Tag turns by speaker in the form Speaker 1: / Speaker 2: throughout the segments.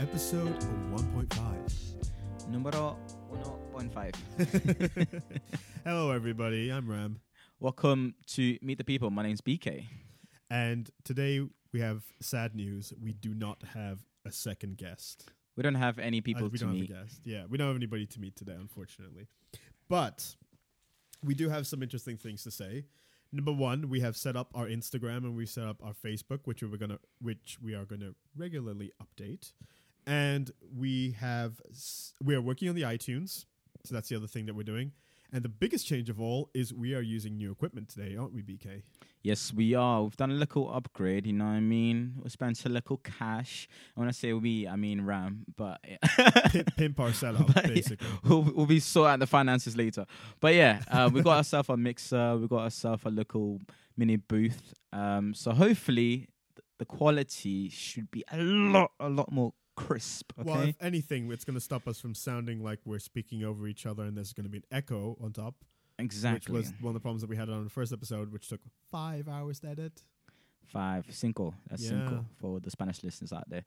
Speaker 1: episode 1.5.
Speaker 2: Numero 1.5.
Speaker 1: Hello, everybody. I'm Ram.
Speaker 2: Welcome to Meet the People. My name's BK.
Speaker 1: And today we have sad news. We do not have a second guest.
Speaker 2: We don't have any
Speaker 1: Uh,
Speaker 2: people
Speaker 1: we
Speaker 2: to
Speaker 1: don't
Speaker 2: meet.
Speaker 1: have a guest. Yeah, we don't have anybody to meet today, unfortunately. But we do have some interesting things to say. Number one, we have set up our Instagram and we set up our Facebook, which we're gonna, which we are gonna regularly update. And we have, we are working on the iTunes, so that's the other thing that we're doing. And the biggest change of all is we are using new equipment today, aren't we, BK?
Speaker 2: Yes, we are. We've done a little upgrade, you know what I mean? We spent a little cash. And when I say we, I mean Ram, but
Speaker 1: Pimp, pimp our
Speaker 2: But yeah,
Speaker 1: basically.
Speaker 2: we'll, we'll be sorting out the finances later. But yeah, uh, we got ourselves a mixer. We got ourselves a little mini booth. Um, so hopefully th- the quality should be a lot, a lot more crisp. Okay.
Speaker 1: Well, if anything, it's going to stop us from sounding like we're speaking over each other, and there's going to be an echo on top,
Speaker 2: exactly.
Speaker 1: which was one of the problems that we had on the first episode, which took five hours to edit.
Speaker 2: Five cinco. That's
Speaker 1: Yeah.
Speaker 2: cinco for the Spanish listeners out there.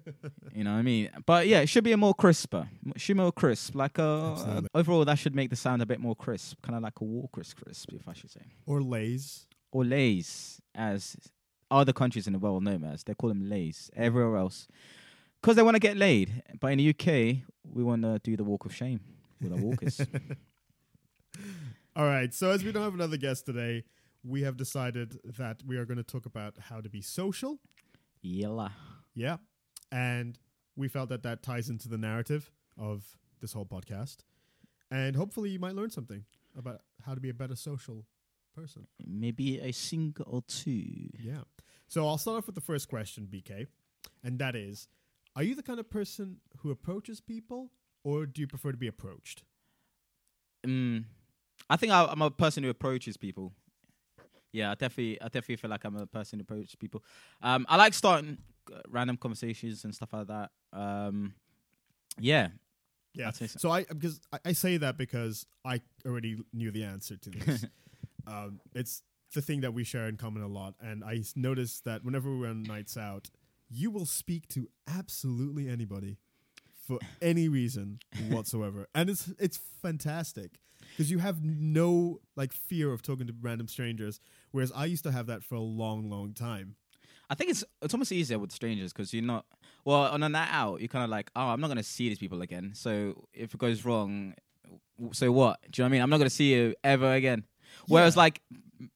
Speaker 2: you know what I mean? But yeah, it should be a more crisper. Should be more crisp. Like uh,
Speaker 1: Absolutely.
Speaker 2: overall, that should make the sound a bit more crisp, kind of like a Walker's crisp, if I should say.
Speaker 1: Or Lays.
Speaker 2: Or lays, as other countries in the world know them as. They call them lays. Everywhere else, because they want to get laid. But in the UK, we want to do the walk of shame with our walkers.
Speaker 1: All right, so as we don't have another guest today, we have decided that we are going to talk about how to be social.
Speaker 2: Yalla.
Speaker 1: Yeah. And we felt that that ties into the narrative of this whole podcast. And hopefully, you might learn something about how to be a better social person.
Speaker 2: Maybe a single or two.
Speaker 1: Yeah. So I'll start off with the first question, BK, and that is Are you the kind of person who approaches people, or do you prefer to be approached?
Speaker 2: Mm, I think I, I'm a person who approaches people. Yeah, I definitely, I definitely feel like I'm a person who approaches people. Um, I like starting uh, random conversations and stuff like that. Um, yeah,
Speaker 1: Yeah.
Speaker 2: So.
Speaker 1: So I because I, I say that because I already knew the answer to this. um, it's the thing that we share in common a lot, and I noticed that whenever we're on nights out, you will speak to absolutely anybody for any reason whatsoever, and it's it's fantastic because you have no like fear of talking to random strangers, whereas I used to have that for a long, long time.
Speaker 2: I think it's it's almost easier with strangers because you're not. Well, on a night out, you're kind of like, oh, I'm not gonna see these people again. So if it goes wrong, w- so what? Do you know what I mean? I'm not gonna see you ever again. Whereas, like,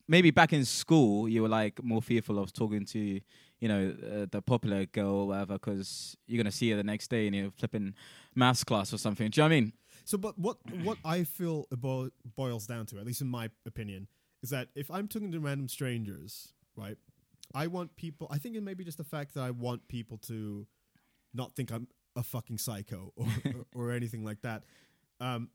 Speaker 2: maybe back in school, you were like more fearful of talking to, you know, uh, the popular girl or whatever, because you're gonna see her the next day in your flipping maths class or something. Do you know what I mean?
Speaker 1: So, but what what I feel it bo- boils down to, at least in my opinion, is that if I'm talking to random strangers, right, I want people. I think it may be just the fact that I want people to not think I'm a fucking psycho or or, or anything like that, um,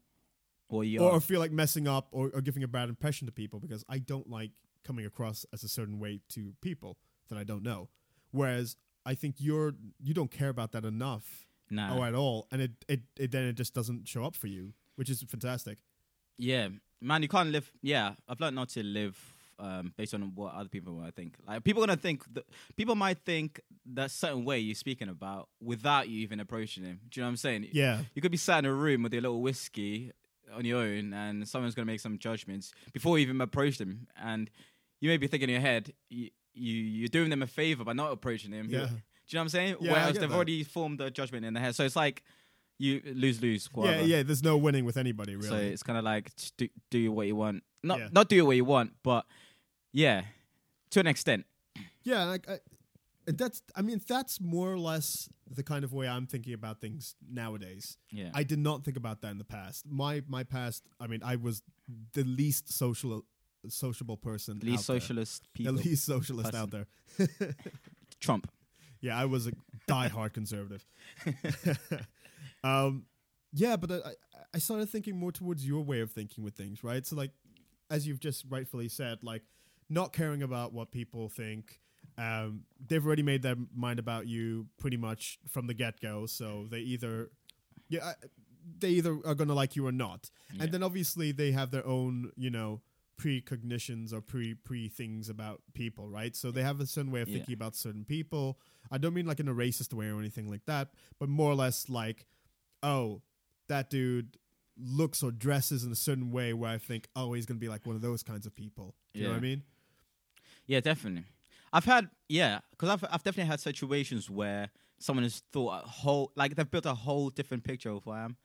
Speaker 2: Or you
Speaker 1: or, feel like messing up or, or giving a bad impression to people because I don't like coming across as a certain way to people that I don't know. Whereas I think you're you don't care about that enough
Speaker 2: nah.
Speaker 1: or at all, and it, it, it then it just doesn't show up for you, which is fantastic.
Speaker 2: Yeah, man, you can't live. Yeah, I've learned not to live um, based on what other people might think. Like people gonna think, that, people might think that certain way you're speaking about without you even approaching him. Do you know what I'm saying?
Speaker 1: Yeah,
Speaker 2: You could be sat in a room with your little whiskey on your own, and someone's gonna make some judgments before you even approach them, and you may be thinking in your head, you, you you're doing them a favor by not approaching them.
Speaker 1: Yeah.
Speaker 2: Do you know what I'm saying?
Speaker 1: Yeah,
Speaker 2: Whereas they've
Speaker 1: that.
Speaker 2: already formed a judgment in their head, so it's like you lose lose.
Speaker 1: yeah, yeah. There's no winning with anybody
Speaker 2: So
Speaker 1: really.
Speaker 2: it's kind of like do, do what you want. Not
Speaker 1: Yeah.
Speaker 2: not do what you want, but yeah, to an extent.
Speaker 1: yeah, like I, that's. I mean, that's more or less the kind of way I'm thinking about things nowadays.
Speaker 2: Yeah.
Speaker 1: I did not think about that in the past. My my past. I mean, I was the least social sociable person.
Speaker 2: least
Speaker 1: out there.
Speaker 2: socialist
Speaker 1: The least socialist out there.
Speaker 2: Trump.
Speaker 1: Yeah, I was a diehard conservative. um, yeah, but I, I started thinking more towards your way of thinking with things, right? So, like, as you've just rightfully said, like, not caring about what people think. Um, they've already made their mind about you pretty much from the get go. So they either, yeah, they either are gonna like you or not.
Speaker 2: Yeah.
Speaker 1: And then obviously they have their own, you know, precognitions or pre pre things about people, right? So they have a certain way of
Speaker 2: Yeah.
Speaker 1: thinking about certain people. I don't mean like in a racist way or anything like that, but more or less like, oh, that dude looks or dresses in a certain way where I think, oh, he's gonna be like one of those kinds of people. Do you know what I mean?
Speaker 2: Yeah, definitely. I've had yeah, because I've I've definitely had situations where someone has thought a whole like they've built a whole different picture of who I am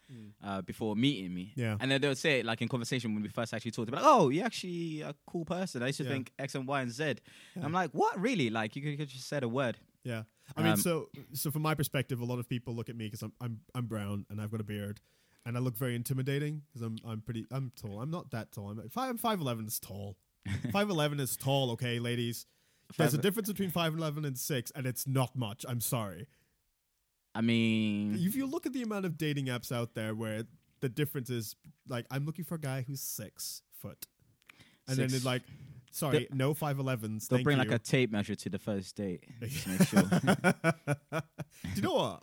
Speaker 2: uh, before meeting me.
Speaker 1: Yeah.
Speaker 2: and then they'll say it like in conversation when we first actually talked about, oh, you're actually a cool person. I used to
Speaker 1: Yeah.
Speaker 2: think X and Y and Z.
Speaker 1: Yeah.
Speaker 2: I'm like, what really? Like you could, you could just said a word.
Speaker 1: Yeah. I mean,
Speaker 2: Um,
Speaker 1: so so from my perspective, a lot of people look at me because I'm I'm I'm brown and I've got a beard, and I look very intimidating because I'm I'm pretty I'm tall. I'm not that tall. I'm five I'm five eleven is tall. five eleven is tall. Okay, ladies. There's a difference between five eleven and six, and it's not much. I'm sorry.
Speaker 2: I mean,
Speaker 1: If you look at the amount of dating apps out there where the difference is like I'm looking for a guy who's six foot, and then it's like, sorry, no five elevens.
Speaker 2: they'll bring
Speaker 1: you.
Speaker 2: like a tape measure to the first date. Just to make sure.
Speaker 1: Do you know what?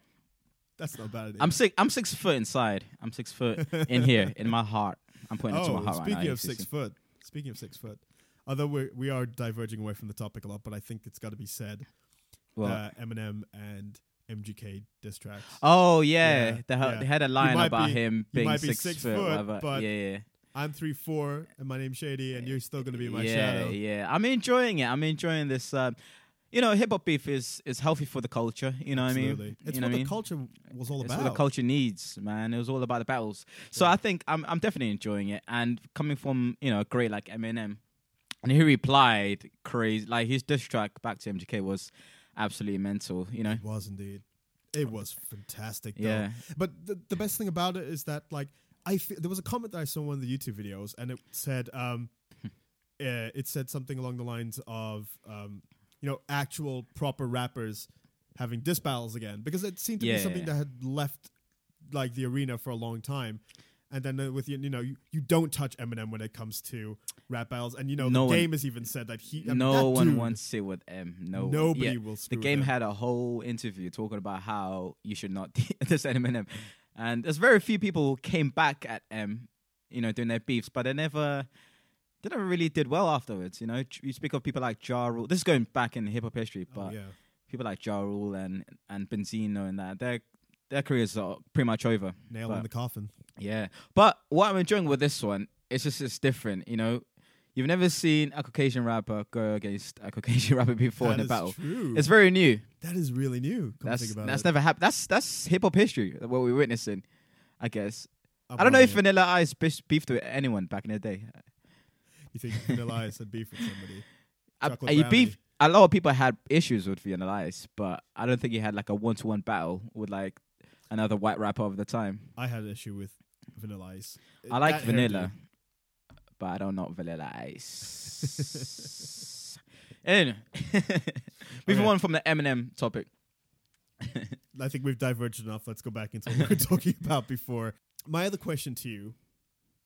Speaker 1: That's not bad. Idea.
Speaker 2: I'm six. I'm six foot inside. I'm six foot in here in my heart. I'm putting it to
Speaker 1: Oh,
Speaker 2: my heart right
Speaker 1: speaking
Speaker 2: now.
Speaker 1: of six foot, speaking of six foot, although we we are diverging away from the topic a lot, but I think it's got to be said.
Speaker 2: What?
Speaker 1: Uh, Eminem and MGK diss tracks.
Speaker 2: Oh yeah,
Speaker 1: Yeah,
Speaker 2: they, ha-
Speaker 1: yeah.
Speaker 2: they had a line about
Speaker 1: be-
Speaker 2: him being
Speaker 1: might be
Speaker 2: six,
Speaker 1: six
Speaker 2: foot,
Speaker 1: foot, but
Speaker 2: yeah, yeah,
Speaker 1: I'm three four, and my name's Shady, and you're still gonna be my
Speaker 2: yeah,
Speaker 1: shadow.
Speaker 2: yeah. I'm enjoying it. I'm enjoying this. Um, you know, hip hop beef is is healthy for the culture. You know
Speaker 1: Absolutely.
Speaker 2: what I mean?
Speaker 1: It's
Speaker 2: you know
Speaker 1: what
Speaker 2: what I
Speaker 1: the
Speaker 2: mean?
Speaker 1: culture was all about.
Speaker 2: It's
Speaker 1: about.
Speaker 2: what the culture needs, man. It was all about the battles. So I think I'm I'm definitely enjoying it. And coming from you know a great like Eminem, and he replied crazy like his diss track back to MGK was absolutely mental. You know,
Speaker 1: It was indeed. It was fantastic. Though.
Speaker 2: yeah,
Speaker 1: But the, the best thing about it is that like I fe- there was a comment that I saw in one of the YouTube videos, and it said um, uh, it said something along the lines of um, you know actual proper rappers having diss battles again because it seemed to
Speaker 2: Yeah.
Speaker 1: be something that had left like the arena for a long time. And then uh, with you, you know, you, you don't touch Eminem when it comes to rap battles, and you know
Speaker 2: No
Speaker 1: the
Speaker 2: one-
Speaker 1: game has even said that he. I mean,
Speaker 2: no
Speaker 1: that
Speaker 2: one
Speaker 1: dude,
Speaker 2: wants it with M. No,
Speaker 1: Nobody
Speaker 2: Yeah.
Speaker 1: will.
Speaker 2: The game had a whole interview talking about how you should not diss Eminem, and there's very few people who came back at M, you know, doing their beefs, but they never, they never really did well afterwards. You know, you speak of people like Ja Rule. This is going back in hip hop history,
Speaker 1: Oh,
Speaker 2: but
Speaker 1: yeah.
Speaker 2: people like Ja Rule and and Benzino and that their their careers are pretty much over.
Speaker 1: nail
Speaker 2: but-
Speaker 1: in the coffin.
Speaker 2: Yeah, but what I'm enjoying with this one, it's just it's different. You know, you've never seen a Caucasian rapper go against a Caucasian rapper before
Speaker 1: That
Speaker 2: in a battle.
Speaker 1: true.
Speaker 2: It's very new.
Speaker 1: that is really new. Come
Speaker 2: That's
Speaker 1: think about
Speaker 2: that's
Speaker 1: it.
Speaker 2: never happened. That's that's hip hop history. What we're witnessing, I guess.
Speaker 1: I'm
Speaker 2: I don't know if. Vanilla Ice beefed with anyone back in the day.
Speaker 1: You think Vanilla Ice had beef with somebody?
Speaker 2: Uh, I,
Speaker 1: Chocolate
Speaker 2: I- he
Speaker 1: brownie.
Speaker 2: beef. A lot of people had issues with Vanilla Ice, but I don't think he had like a one to one battle with like another white rapper of the time.
Speaker 1: I had an issue with Vanilla Ice.
Speaker 2: I like
Speaker 1: That
Speaker 2: vanilla,
Speaker 1: hairdo.
Speaker 2: but I don't know vanilla ice. anyway, moving
Speaker 1: Okay.
Speaker 2: on from the Eminem topic.
Speaker 1: I think we've diverged enough. Let's go back into what we were talking about before. My other question to you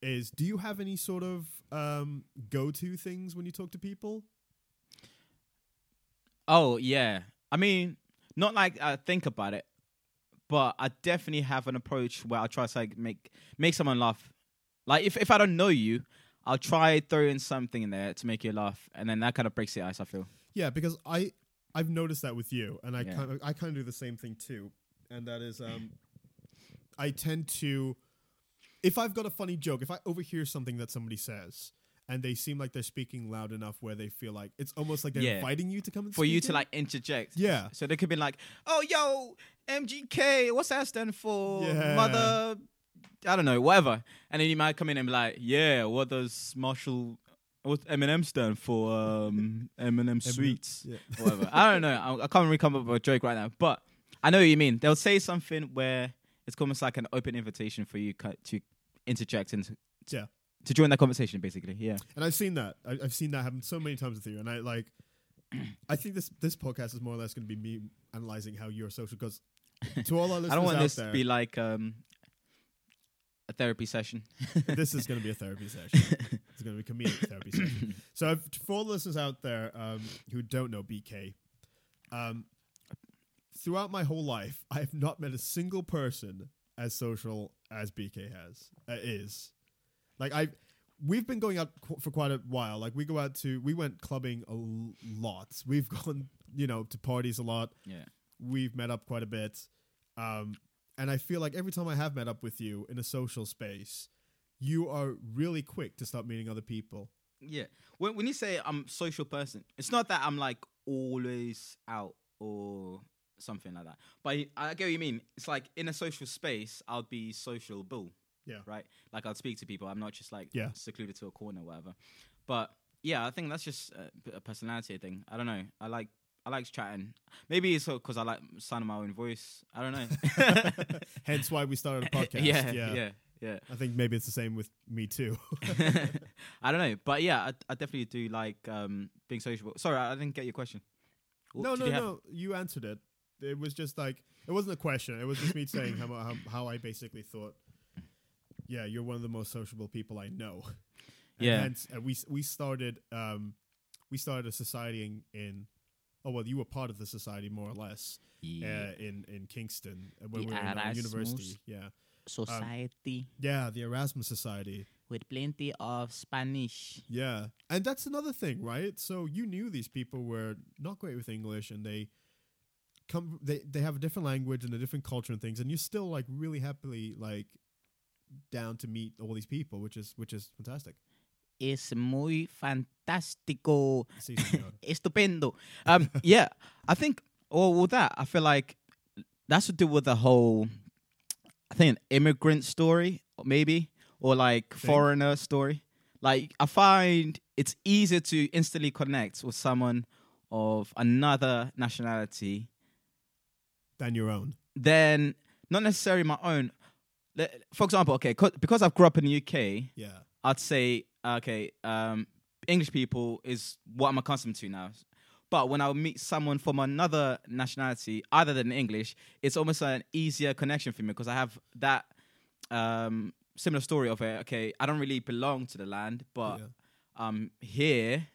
Speaker 1: is: Do you have any sort of um, go-to things when you talk to people?
Speaker 2: Oh yeah, I mean, not like I think about it, but I definitely have an approach where I try to like make make someone laugh. Like if if I don't know you, I'll try throwing something in there to make you laugh, and then that kind of breaks the ice. I feel.
Speaker 1: Yeah, because I I've noticed that with you, and I
Speaker 2: Yeah.
Speaker 1: kind of I kind of do the same thing too, and that is um, I tend to if I've got a funny joke, if I overhear something that somebody says. And they seem like they're speaking loud enough where they feel like it's almost like they're
Speaker 2: Yeah.
Speaker 1: inviting you to come and
Speaker 2: For you
Speaker 1: speak
Speaker 2: to like interject.
Speaker 1: Yeah.
Speaker 2: So they could be like, "Oh, yo, MGK, what's that stand for?
Speaker 1: Yeah.
Speaker 2: Mother, I don't know, whatever." And then you might come in and be like, "Yeah, what does Marshall, what Eminem stand for? Um, Eminem Sweets,
Speaker 1: Yeah.
Speaker 2: whatever." I don't know. I, I can't really come up with a joke right now, but I know what you mean. They'll say something where it's almost like an open invitation for you to interject and to,
Speaker 1: Yeah.
Speaker 2: To join that conversation, basically. Yeah.
Speaker 1: And I've seen that. I, I've seen that happen so many times with you. And I like. I think this this podcast is more or less going to be me analyzing how you're social. Because to all our listeners
Speaker 2: I don't want this
Speaker 1: there,
Speaker 2: to be like um, a therapy session.
Speaker 1: this is going to be a therapy session. It's going to be a comedic therapy session. So if, for all the listeners out there um, who don't know BK, um, throughout my whole life, I have not met a single person as social as BK has uh, is. Like I, we've been going out qu- for quite a while. Like we go out to we went clubbing a l- lot. We've gone, you know, to parties a lot.
Speaker 2: Yeah.
Speaker 1: We've met up quite a bit. Um, and I feel like every time I have met up with you in a social space, you are really quick to start meeting other people.
Speaker 2: Yeah. When when you say I'm a social person, it's not that I'm like always out or something like that. But I, I get what you mean. It's like in a social space, I'll be sociable.
Speaker 1: Yeah.
Speaker 2: Right. Like I'll speak to people. I'm not just like
Speaker 1: Yeah.
Speaker 2: secluded to a corner, or whatever. But yeah, I think that's just a, a personality thing. I don't know. I like. I like chatting. Maybe it's because I like sounding my own voice. I don't know.
Speaker 1: Hence why we started a podcast.
Speaker 2: yeah,
Speaker 1: yeah.
Speaker 2: yeah, yeah.
Speaker 1: I think maybe it's the same with me too.
Speaker 2: I don't know, but yeah, I, I definitely do like um, being sociable. Sorry, I didn't get your question.
Speaker 1: No,
Speaker 2: did
Speaker 1: no,
Speaker 2: you
Speaker 1: no. You answered it. It was just like it wasn't a question. It was just me saying how, how how I basically thought. Yeah, you're one of the most sociable people I know. And
Speaker 2: Yeah.
Speaker 1: hence, uh, we we started um we started a society in, in oh well you were part of the society more or less
Speaker 2: Yeah.
Speaker 1: uh, in in Kingston uh, when
Speaker 2: The
Speaker 1: we were in our university. Yeah,
Speaker 2: Society
Speaker 1: yeah, the Erasmus Society.
Speaker 2: with plenty of Spanish.
Speaker 1: Yeah, and that's another thing, right? So you knew these people were not great with English, and they come they they have a different language and a different culture and things, and you're still like really happily like down to meet all these people, which is which is fantastic.
Speaker 2: Es muy fantástico.
Speaker 1: Sí.
Speaker 2: Estupendo. Um, yeah, I think, or with that, I feel like that's to do with the whole, I think, immigrant story, maybe, or like foreigner story. Like, I find it's easier to instantly connect with someone of another nationality
Speaker 1: Than your own.
Speaker 2: Then not necessarily my own. For example, okay, 'cause- because I've grew up in the UK,
Speaker 1: Yeah,
Speaker 2: I'd say okay, um, English people is what I'm accustomed to now. But when I meet someone from another nationality other than English, it's almost an easier connection for me because I have that um, similar story of it. Okay, I don't really belong to the land, but
Speaker 1: yeah.
Speaker 2: I'm here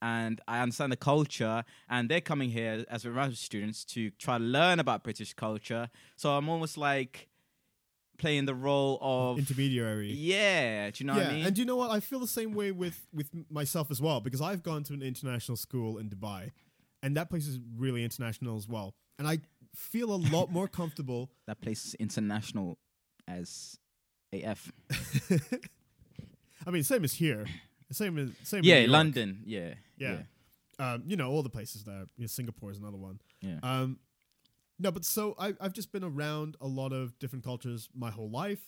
Speaker 2: and I understand the culture, and they're coming here as Erasmus students to try to learn about British culture. So I'm almost like playing the role of
Speaker 1: intermediary.
Speaker 2: yeah. Do you know
Speaker 1: yeah,
Speaker 2: what I mean?
Speaker 1: and do you know what? I feel the same way with with myself as well because I've gone to an international school in Dubai, and that place is really international as well. And I feel a lot more comfortable.
Speaker 2: that place is international as AF.
Speaker 1: I mean, same as here, same as same.
Speaker 2: Yeah. London. Yeah,
Speaker 1: Yeah. Um, you know, all the places there. You know, Singapore is another one.
Speaker 2: yeah.
Speaker 1: Um, no, but so I, I've just been around a lot of different cultures my whole life,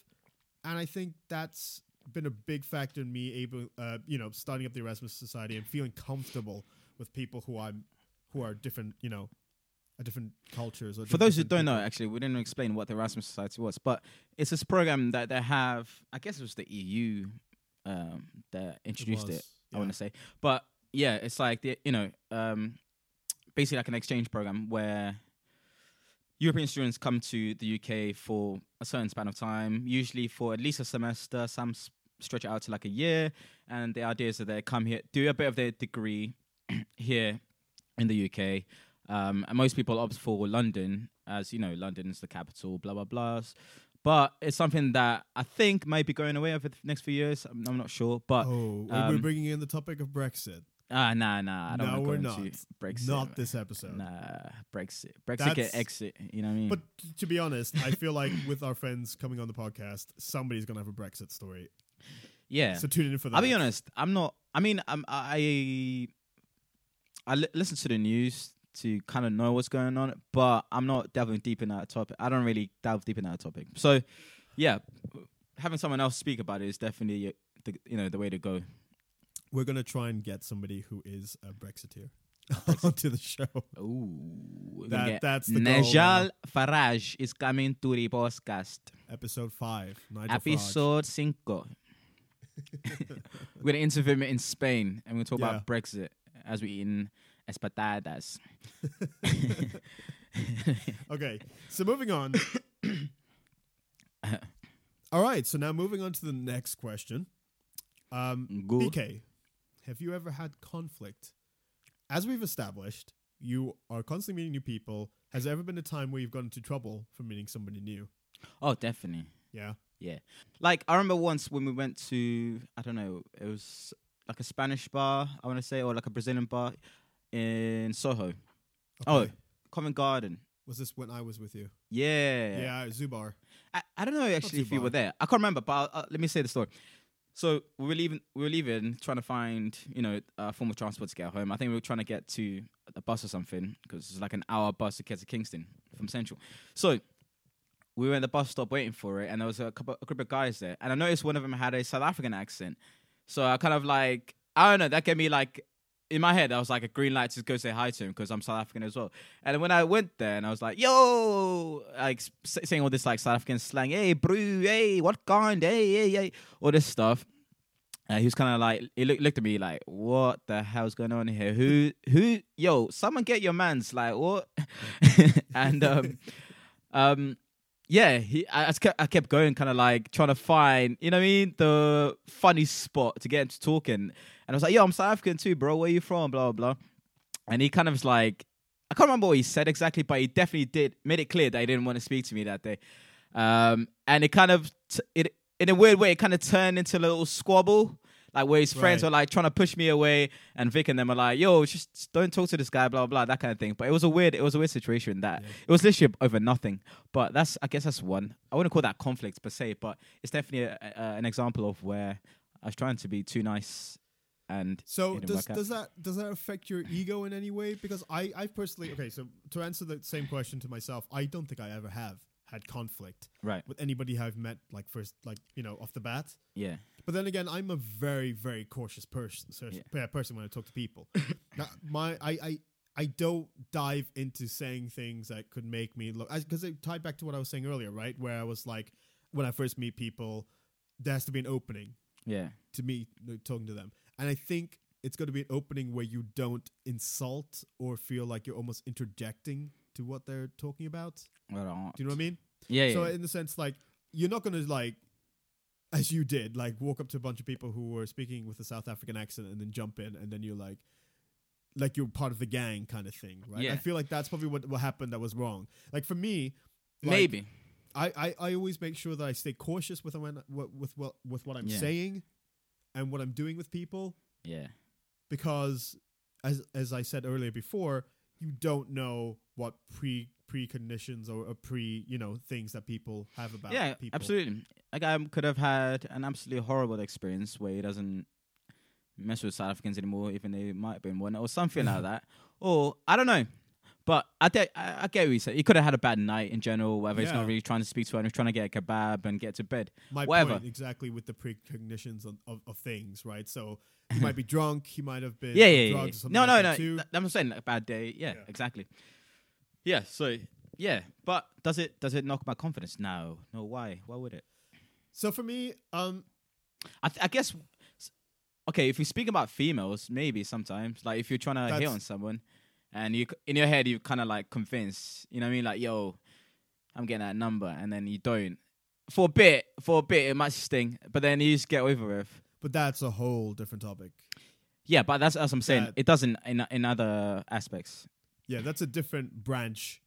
Speaker 1: and I think that's been a big factor in me able, uh, you know, starting up the Erasmus Society and feeling comfortable with people who I'm, who are different, you know, different cultures. Or
Speaker 2: For those who don't know, actually, we didn't explain what the Erasmus Society was, but it's this program that they have. I guess it was the EU um, that introduced it.
Speaker 1: was,
Speaker 2: I
Speaker 1: yeah.
Speaker 2: want to say, but yeah, it's like the you know, um, basically like an exchange program where European students come to the UK for a certain span of time, usually for at least a semester. Some stretch it out to like a year, and the idea is that they come here, do a bit of their degree here in the UK. Um, and most people opt for London, as you know, London is the capital, blah blah blah. But it's something that I think may be going away over the next few years. I'm, I'm not sure, but
Speaker 1: Oh, we're
Speaker 2: um,
Speaker 1: bringing in the topic of Brexit.
Speaker 2: Ah, nah, nah, I don't
Speaker 1: No,
Speaker 2: want to
Speaker 1: we're
Speaker 2: go
Speaker 1: not.
Speaker 2: Brexit.
Speaker 1: Not this episode.
Speaker 2: Nah, Brexit. Brexit
Speaker 1: That's-
Speaker 2: get exit. You know what I mean?
Speaker 1: But to be honest, I feel like with our friends coming on the podcast, somebody's gonna have a Brexit story.
Speaker 2: yeah,
Speaker 1: So tune in for that.
Speaker 2: I'll be honest. I'm not. I mean, I'm, I I li- listen to the news to kind of know what's going on, but I'm not delving deep in that topic. I don't really delve deep in that topic. So, yeah, having someone else speak about it is definitely uh, the you know the way to go.
Speaker 1: We're gonna try and get somebody who is a Brexiteer onto the show.
Speaker 2: Ooh,
Speaker 1: That- that's the
Speaker 2: Nigel Farage is coming to the podcast.
Speaker 1: Episode five. Nigel Farage.
Speaker 2: Episode cinco. we're gonna interview him in Spain, and we're gonna talk
Speaker 1: Yeah.
Speaker 2: about Brexit as we eating espatadas.
Speaker 1: Okay, so moving on. All right, so now moving on to the next question. Um,
Speaker 2: Good.
Speaker 1: BK, have you ever had conflict? As we've established, you are constantly meeting new people. Has there ever been a time where you've gotten into trouble from meeting somebody new?
Speaker 2: Oh, definitely.
Speaker 1: Yeah.
Speaker 2: Yeah. Like I remember once when we went to I don't know, it was like a Spanish bar, I want to say, or like a Brazilian bar in Soho. Oh,
Speaker 1: Okay.
Speaker 2: Covent Garden.
Speaker 1: was this when I was with you?
Speaker 2: Yeah.
Speaker 1: Yeah, Zubar.
Speaker 2: I, I don't know actually if you were there. I can't remember, but uh, let me say the story. So we were leaving. We were leaving, trying to find you know a form of transport to get home. I think we were trying to get to a bus or something because it's like an hour bus to get to Kingston from Central. So we were in the bus stop waiting for it, and there was a couple, a group of guys there, and I noticed one of them had a South African accent. So I kind of like I don't know. That gave me like in my head, I was like a green light to go say hi to him because I'm South African as well. And when I went there, and I was like, "Yo," like saying all this like South African slang, "Hey, bro, hey, what kind, hey, hey, hey," all this stuff. Uh, he was kind of like he looked, looked at me like, "What the hell's going on here? Who, who, yo, someone get your man's like what?" and um, um, yeah, he I, I kept, going, kind of like trying to find, you know what I mean, the funny spot to get him to talking. And I was like, "Yo, I'm South African too, bro. Where you from?" Blah blah. blah. And he kind of was like, I can't remember what he said exactly, but he definitely did made it clear that he didn't want to speak to me that day. Um, and it kind of t- it in a weird way, it kind of turned into a little squabble. Like where his friends
Speaker 1: Right.
Speaker 2: were like trying to push me away, and Vic and them were like, "Yo, just don't talk to this guy," blah blah, that kind of thing. But it was a weird, it was a weird situation that
Speaker 1: Yeah.
Speaker 2: it was literally over nothing. But that's, I guess, that's one. I wouldn't call that conflict per se, but it's definitely a, a, an example of where I was trying to be too nice, and
Speaker 1: So does does that does that affect your ego in any way? Because I I personally okay. So to answer the same question to myself, I don't think I ever have had conflict
Speaker 2: right,
Speaker 1: with anybody I've met like first like you know off the bat.
Speaker 2: yeah,
Speaker 1: But then again, I'm a very very cautious person so-
Speaker 2: Yeah.
Speaker 1: yeah, person when I talk to people. Now, my I, I I don't dive into saying things that could make me look because it tied back to what I was saying earlier, right? Where I was like, when I first meet people, there has to be an opening
Speaker 2: yeah,
Speaker 1: to me uh, talking to them. And I think it's going to be an opening where you don't insult or feel like you're almost interjecting to what they're talking about. Do you know what I mean?
Speaker 2: yeah, yeah.
Speaker 1: So in the sense, like you're not going to like, as you did, like walk up to a bunch of people who were speaking with a South African accent and then jump in, and then you're like, like you're part of the gang kind of thing, right?
Speaker 2: Yeah.
Speaker 1: I feel like that's probably what what happened that was wrong. Like for me, like,
Speaker 2: Maybe.
Speaker 1: I, I, I always make sure that I stay cautious with when what with what with what I'm
Speaker 2: Yeah.
Speaker 1: saying and what I'm doing with people
Speaker 2: Yeah.
Speaker 1: because as as I said earlier before, you don't know what pre preconditions or, or pre you know things that people have about
Speaker 2: yeah,
Speaker 1: people.
Speaker 2: absolutely. A guy could have had an absolutely horrible experience where he doesn't mess with South Africans anymore, even though he might have been one, or something like that. Or I don't know. But I, get- I, I get what you said. He could have had a bad night in general, whether he's not really trying to speak to her and he's trying to get a kebab and get to bed.
Speaker 1: My
Speaker 2: whatever.
Speaker 1: point exactly with the precognitions of, of, of things, right? So he might be drunk, he might have been
Speaker 2: Yeah, yeah, yeah.
Speaker 1: drugs
Speaker 2: yeah.
Speaker 1: or something
Speaker 2: No,
Speaker 1: like
Speaker 2: no,
Speaker 1: that
Speaker 2: no. Th- I'm saying like a bad day. Yeah,
Speaker 1: Yeah.
Speaker 2: exactly. Yeah. So yeah, but does it does it knock my confidence? No, no. Why? Why would it?
Speaker 1: So for me, um,
Speaker 2: I, th- I guess. Okay, if you speak about females, maybe sometimes, like if you're trying to hit on someone, and you in your head you kind of like convinced, you know what I mean? Like, yo, I'm getting that number, and then you don't. For a bit, for a bit, it might sting, but then you just get over it.
Speaker 1: but that's a whole different topic.
Speaker 2: Yeah, but that's as I'm saying.
Speaker 1: That-
Speaker 2: it doesn't in in other aspects.
Speaker 1: Yeah, that's a different branch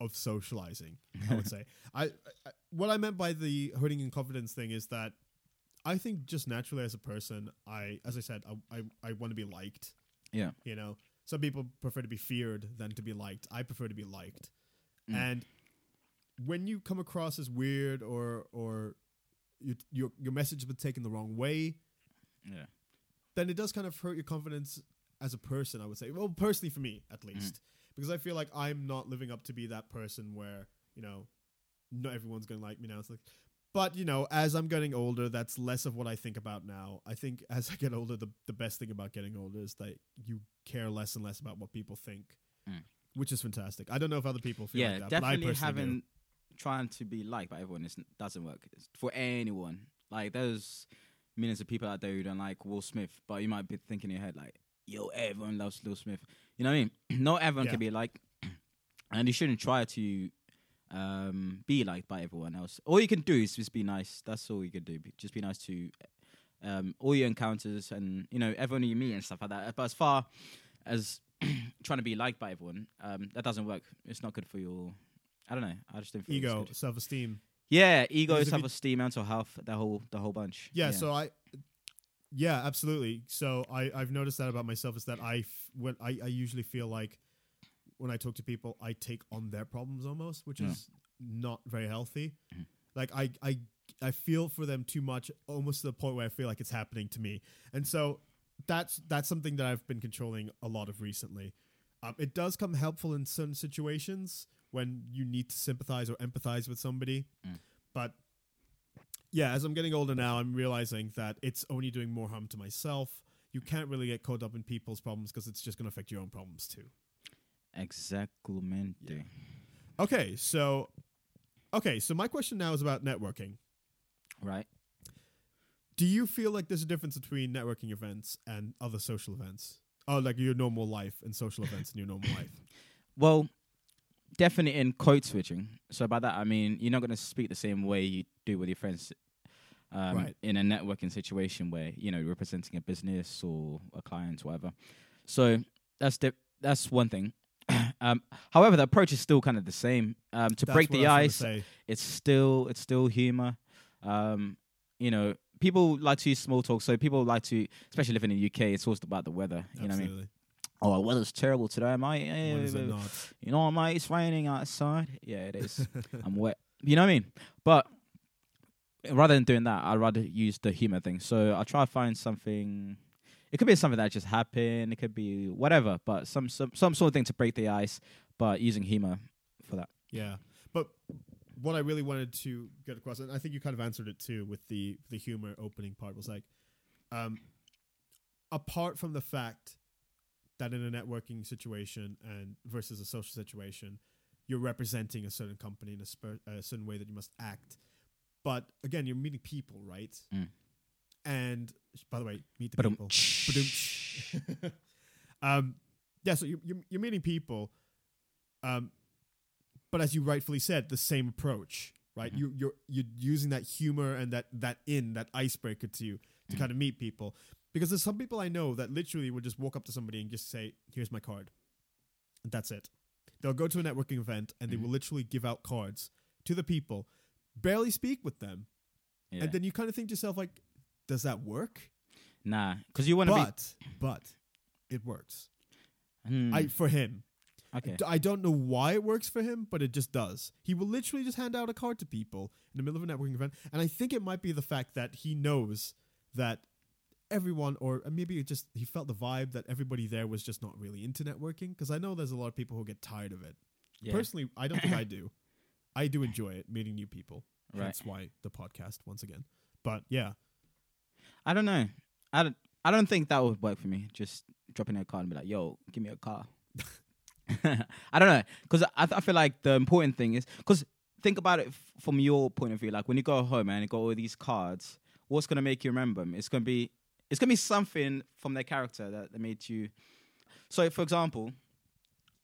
Speaker 1: of socializing. I would say. I, I what I meant by the hurting in confidence thing is that I think just naturally as a person, I as I said, I I, I want to be liked.
Speaker 2: Yeah.
Speaker 1: You know, some people prefer to be feared than to be liked. I prefer to be liked.
Speaker 2: Mm.
Speaker 1: And when you come across as weird or or you, your your message has been taken the wrong way,
Speaker 2: Yeah.
Speaker 1: then it does kind of hurt your confidence as a person. I would say, well, personally for me at least, because I feel like I'm not living up to be that person where you know, not everyone's gonna like me now. It's like, but you know, as I'm getting older, that's less of what I think about now. I think as I get older, the the best thing about getting older is that you care less and less about what people think,
Speaker 2: Mm.
Speaker 1: which is fantastic. I don't know if other people feel
Speaker 2: yeah,
Speaker 1: like that, but I
Speaker 2: definitely
Speaker 1: personally do.
Speaker 2: having trying to be liked by everyone is, doesn't work It's for anyone. Like there's millions of people out there who don't like Will Smith, but you might be thinking in your head like, "Yo, everyone loves Will Smith." You know what I mean? Not everyone
Speaker 1: Yeah.
Speaker 2: can be liked, and you shouldn't try to um, be liked by everyone else. All you can do is just be nice. That's all you can do. Just be nice to um, all your encounters and you know everyone you meet and stuff like that. But as far as trying to be liked by everyone, um, that doesn't work. It's not good for your. I don't know. I just don't feel
Speaker 1: ego, self esteem.
Speaker 2: Yeah, ego, self esteem, mental health, the whole the whole bunch.
Speaker 1: Yeah, so I yeah, absolutely. So I I've noticed that about myself is that I f- when I I usually feel like when I talk to people I take on their problems almost, which is not very healthy.
Speaker 2: Mhm.
Speaker 1: Like I I I feel for them too much almost to the point where I feel like it's happening to me. And so that's that's something that I've been controlling a lot of recently. Um, it does come helpful in certain situations when you need to sympathize or empathize with somebody,
Speaker 2: Mm.
Speaker 1: but yeah, as I'm getting older now, I'm realizing that it's only doing more harm to myself. You can't really get caught up in people's problems because it's just going to affect your own problems too.
Speaker 2: Exactamente.
Speaker 1: Okay, so okay, so my question now is about networking.
Speaker 2: Right.
Speaker 1: Do you feel like there's a difference between networking events and other social events? Oh, like your normal life and social events in your normal life.
Speaker 2: Well, definitely in code switching. So by that I mean you're not going to speak the same way you do with your friends. Um,
Speaker 1: Right.
Speaker 2: In a networking situation where you know representing a business or a client, whatever. So that's the that's one thing. um, however, the approach is still kind of the same. Um, to
Speaker 1: That's
Speaker 2: break the ice, it's still it's still humor. Um, you know, people like to use small talk. So people like to, especially living in the UK, it's always about the weather. You know what I mean? Oh, the weather's terrible today, mate.
Speaker 1: When is it not?
Speaker 2: You know, mate, it's raining outside. Yeah, it is. I'm wet. You know what I mean? But rather than doing that, I'd rather use the humor thing. So I try to find something. It could be something that just happened. It could be whatever, but some some some sort of thing to break the ice. But using humor for that.
Speaker 1: Yeah, but what I really wanted to get across, and I think you kind of answered it too with the the humor opening part, was like, um, apart from the fact that in a networking situation and versus a social situation, you're representing a certain company in a, spur, a certain way that you must act. But again, you're meeting people, right?
Speaker 2: Mm.
Speaker 1: And by the way, meet the people. Ba-dum. um, yeah, so you're, you're, you're meeting people, um, but as you rightfully said, the same approach, right?
Speaker 2: Mhm.
Speaker 1: You, you're you're using that humor and that that in that icebreaker to you to
Speaker 2: Mhm.
Speaker 1: kind of meet people, because there's some people I know that literally would just walk up to somebody and just say, "Here's my card," and that's it. They'll go to a networking event and they
Speaker 2: Mhm.
Speaker 1: will literally give out cards to the people, barely speak with them,
Speaker 2: yeah.
Speaker 1: and then you kind of think to yourself like, "Does that work?"
Speaker 2: nah, because you want to
Speaker 1: But but it works.
Speaker 2: be. Hmm,
Speaker 1: I for him.
Speaker 2: okay.
Speaker 1: I don't know why it works for him, but it just does. He will literally just hand out a card to people in the middle of a networking event, and I think it might be the fact that he knows that everyone, or maybe it just he felt the vibe that everybody there was just not really into networking. Because I know there's a lot of people who get tired of it.
Speaker 2: Yeah.
Speaker 1: Personally, I don't think I do. I do enjoy it, meeting new people.
Speaker 2: Right.
Speaker 1: That's why the podcast once again. But yeah,
Speaker 2: I don't know. I don't. I don't think that would work for me. Just dropping a card and be like, "Yo, give me a car." I don't know because I, I feel like the important thing is because think about it f- from your point of view. Like when you go home and you got all these cards, what's gonna make you remember them? It's gonna be it's gonna be something from their character that, that made you. So, for example,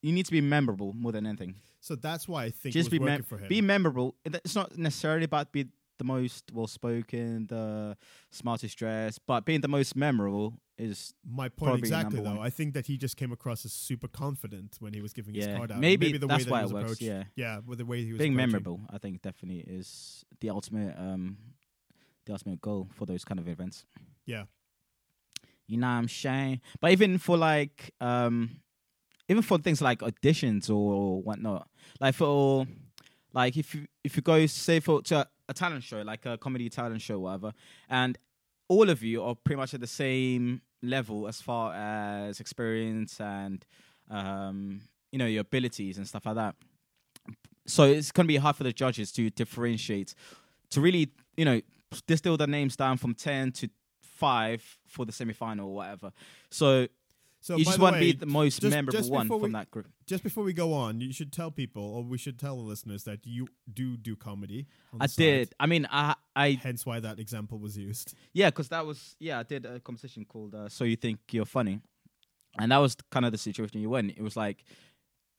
Speaker 2: you need to be memorable more than anything.
Speaker 1: So that's why I think
Speaker 2: Just be
Speaker 1: working
Speaker 2: mem-
Speaker 1: for him.
Speaker 2: be memorable. It's not necessarily about be the most well spoken, the smartest dressed, but being the most memorable is
Speaker 1: My point exactly, though.
Speaker 2: one.
Speaker 1: I think that he just came across as super confident when he was giving his card out.
Speaker 2: maybe
Speaker 1: the
Speaker 2: that's
Speaker 1: way that
Speaker 2: why
Speaker 1: he
Speaker 2: it
Speaker 1: was
Speaker 2: works, yeah.
Speaker 1: yeah, with the way he was
Speaker 2: being memorable. I think definitely is the ultimate um the ultimate goal for those kind of events.
Speaker 1: Yeah.
Speaker 2: You know I'm saying? But even for like um even for things like auditions or whatnot, like for like if you if you go say for to a, talent show, like a comedy talent show, whatever, and all of you are pretty much at the same level as far as experience and um you know your abilities and stuff like that. So it's going to be hard for the judges to differentiate, to really you know distill the names down from ten to five for the semi final or whatever. So
Speaker 1: So
Speaker 2: you just
Speaker 1: the
Speaker 2: want to be the most
Speaker 1: just-
Speaker 2: memorable
Speaker 1: just
Speaker 2: one from
Speaker 1: we-
Speaker 2: that group.
Speaker 1: just before we go on, you should tell people, or we should tell the listeners that you do do comedy.
Speaker 2: I
Speaker 1: side,
Speaker 2: did. I mean, I I
Speaker 1: Hence why that example was used.
Speaker 2: Yeah, because that was yeah, I did a competition called uh, "So You Think You're Funny," and that was kind of the situation you were in. It was like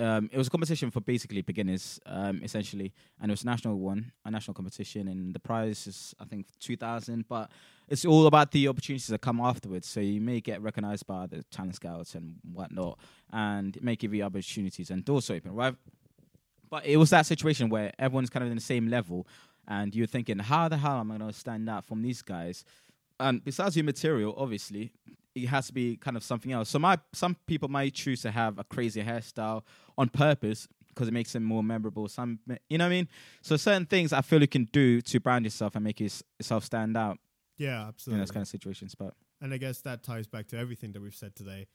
Speaker 2: um, it was a competition for basically beginners, um, essentially, and it was a national one, a national competition, and the prize is I think two thousand. But it's all about the opportunities that come afterwards. So you may get recognized by the talent scouts and whatnot, and it may give you opportunities and doors open, right? But it was that situation where everyone's kind of in the same level, and you're thinking, how the hell am I going to stand out from these guys? And besides your material, obviously, it has to be kind of something else. So my some people might choose to have a crazy hairstyle on purpose because it makes them more memorable. Some, you know what I mean. So certain things I feel you can do to brand yourself and make yourself stand out
Speaker 1: Yeah, absolutely.
Speaker 2: in those kind of situations. But
Speaker 1: And I guess that ties back to everything that we've said today,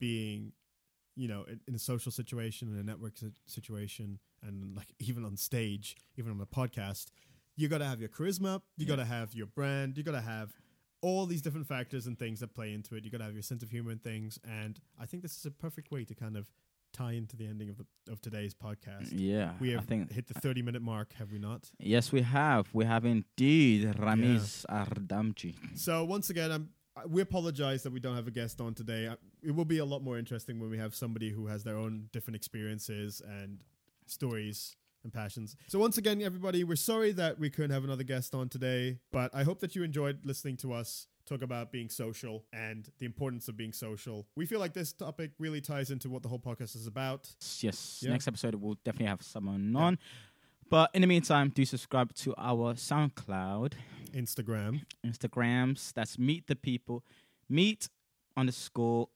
Speaker 1: being, you know, in, in a social situation, in a network si- situation, and like even on stage, even on a podcast, you got to have your charisma, you
Speaker 2: Yeah.
Speaker 1: got to have your brand, you got to have all these different factors and things that play into it. You got to have your sense of humor and things. And I think this is a perfect way to kind of tie into the ending of the of today's podcast.
Speaker 2: yeah,
Speaker 1: We
Speaker 2: I
Speaker 1: have
Speaker 2: think
Speaker 1: hit the 30 minute mark, have we not?
Speaker 2: yes, we have. We have indeed Ramiz Ardamchi.
Speaker 1: So once again, I'm, we apologize that we don't have a guest on today. I- It will be a lot more interesting when we have somebody who has their own different experiences and stories and passions. So once again, everybody, we're sorry that we couldn't have another guest on today, but I hope that you enjoyed listening to us talk about being social and the importance of being social. We feel like this topic really ties into what the whole podcast is about.
Speaker 2: Yes,
Speaker 1: Yeah.
Speaker 2: next episode we'll definitely have someone
Speaker 1: Yeah.
Speaker 2: on. But in the meantime, do subscribe to our SoundCloud,
Speaker 1: Instagram.
Speaker 2: Instagrams. That's Meet the People, Meet underscore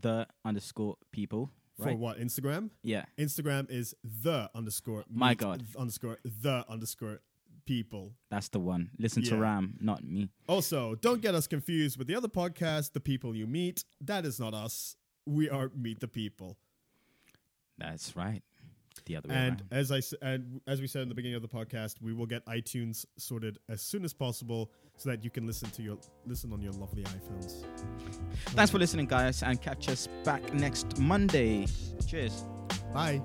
Speaker 2: the underscore people.
Speaker 1: For what? Instagram?
Speaker 2: Yeah.
Speaker 1: Instagram is the underscore
Speaker 2: My God.
Speaker 1: th- underscore the underscore people.
Speaker 2: That's the one. Listen to Ram, not me.
Speaker 1: Also, don't get us confused with the other podcast, The People You Meet. That is not us. We are Meet the People.
Speaker 2: That's right. The other way
Speaker 1: And
Speaker 2: around.
Speaker 1: as I and as we said in the beginning of the podcast, we will get iTunes sorted as soon as possible so that you can listen to your listen on your lovely iPhones.
Speaker 2: Thanks for listening, guys, and catch us back next Monday. Cheers.
Speaker 1: Bye.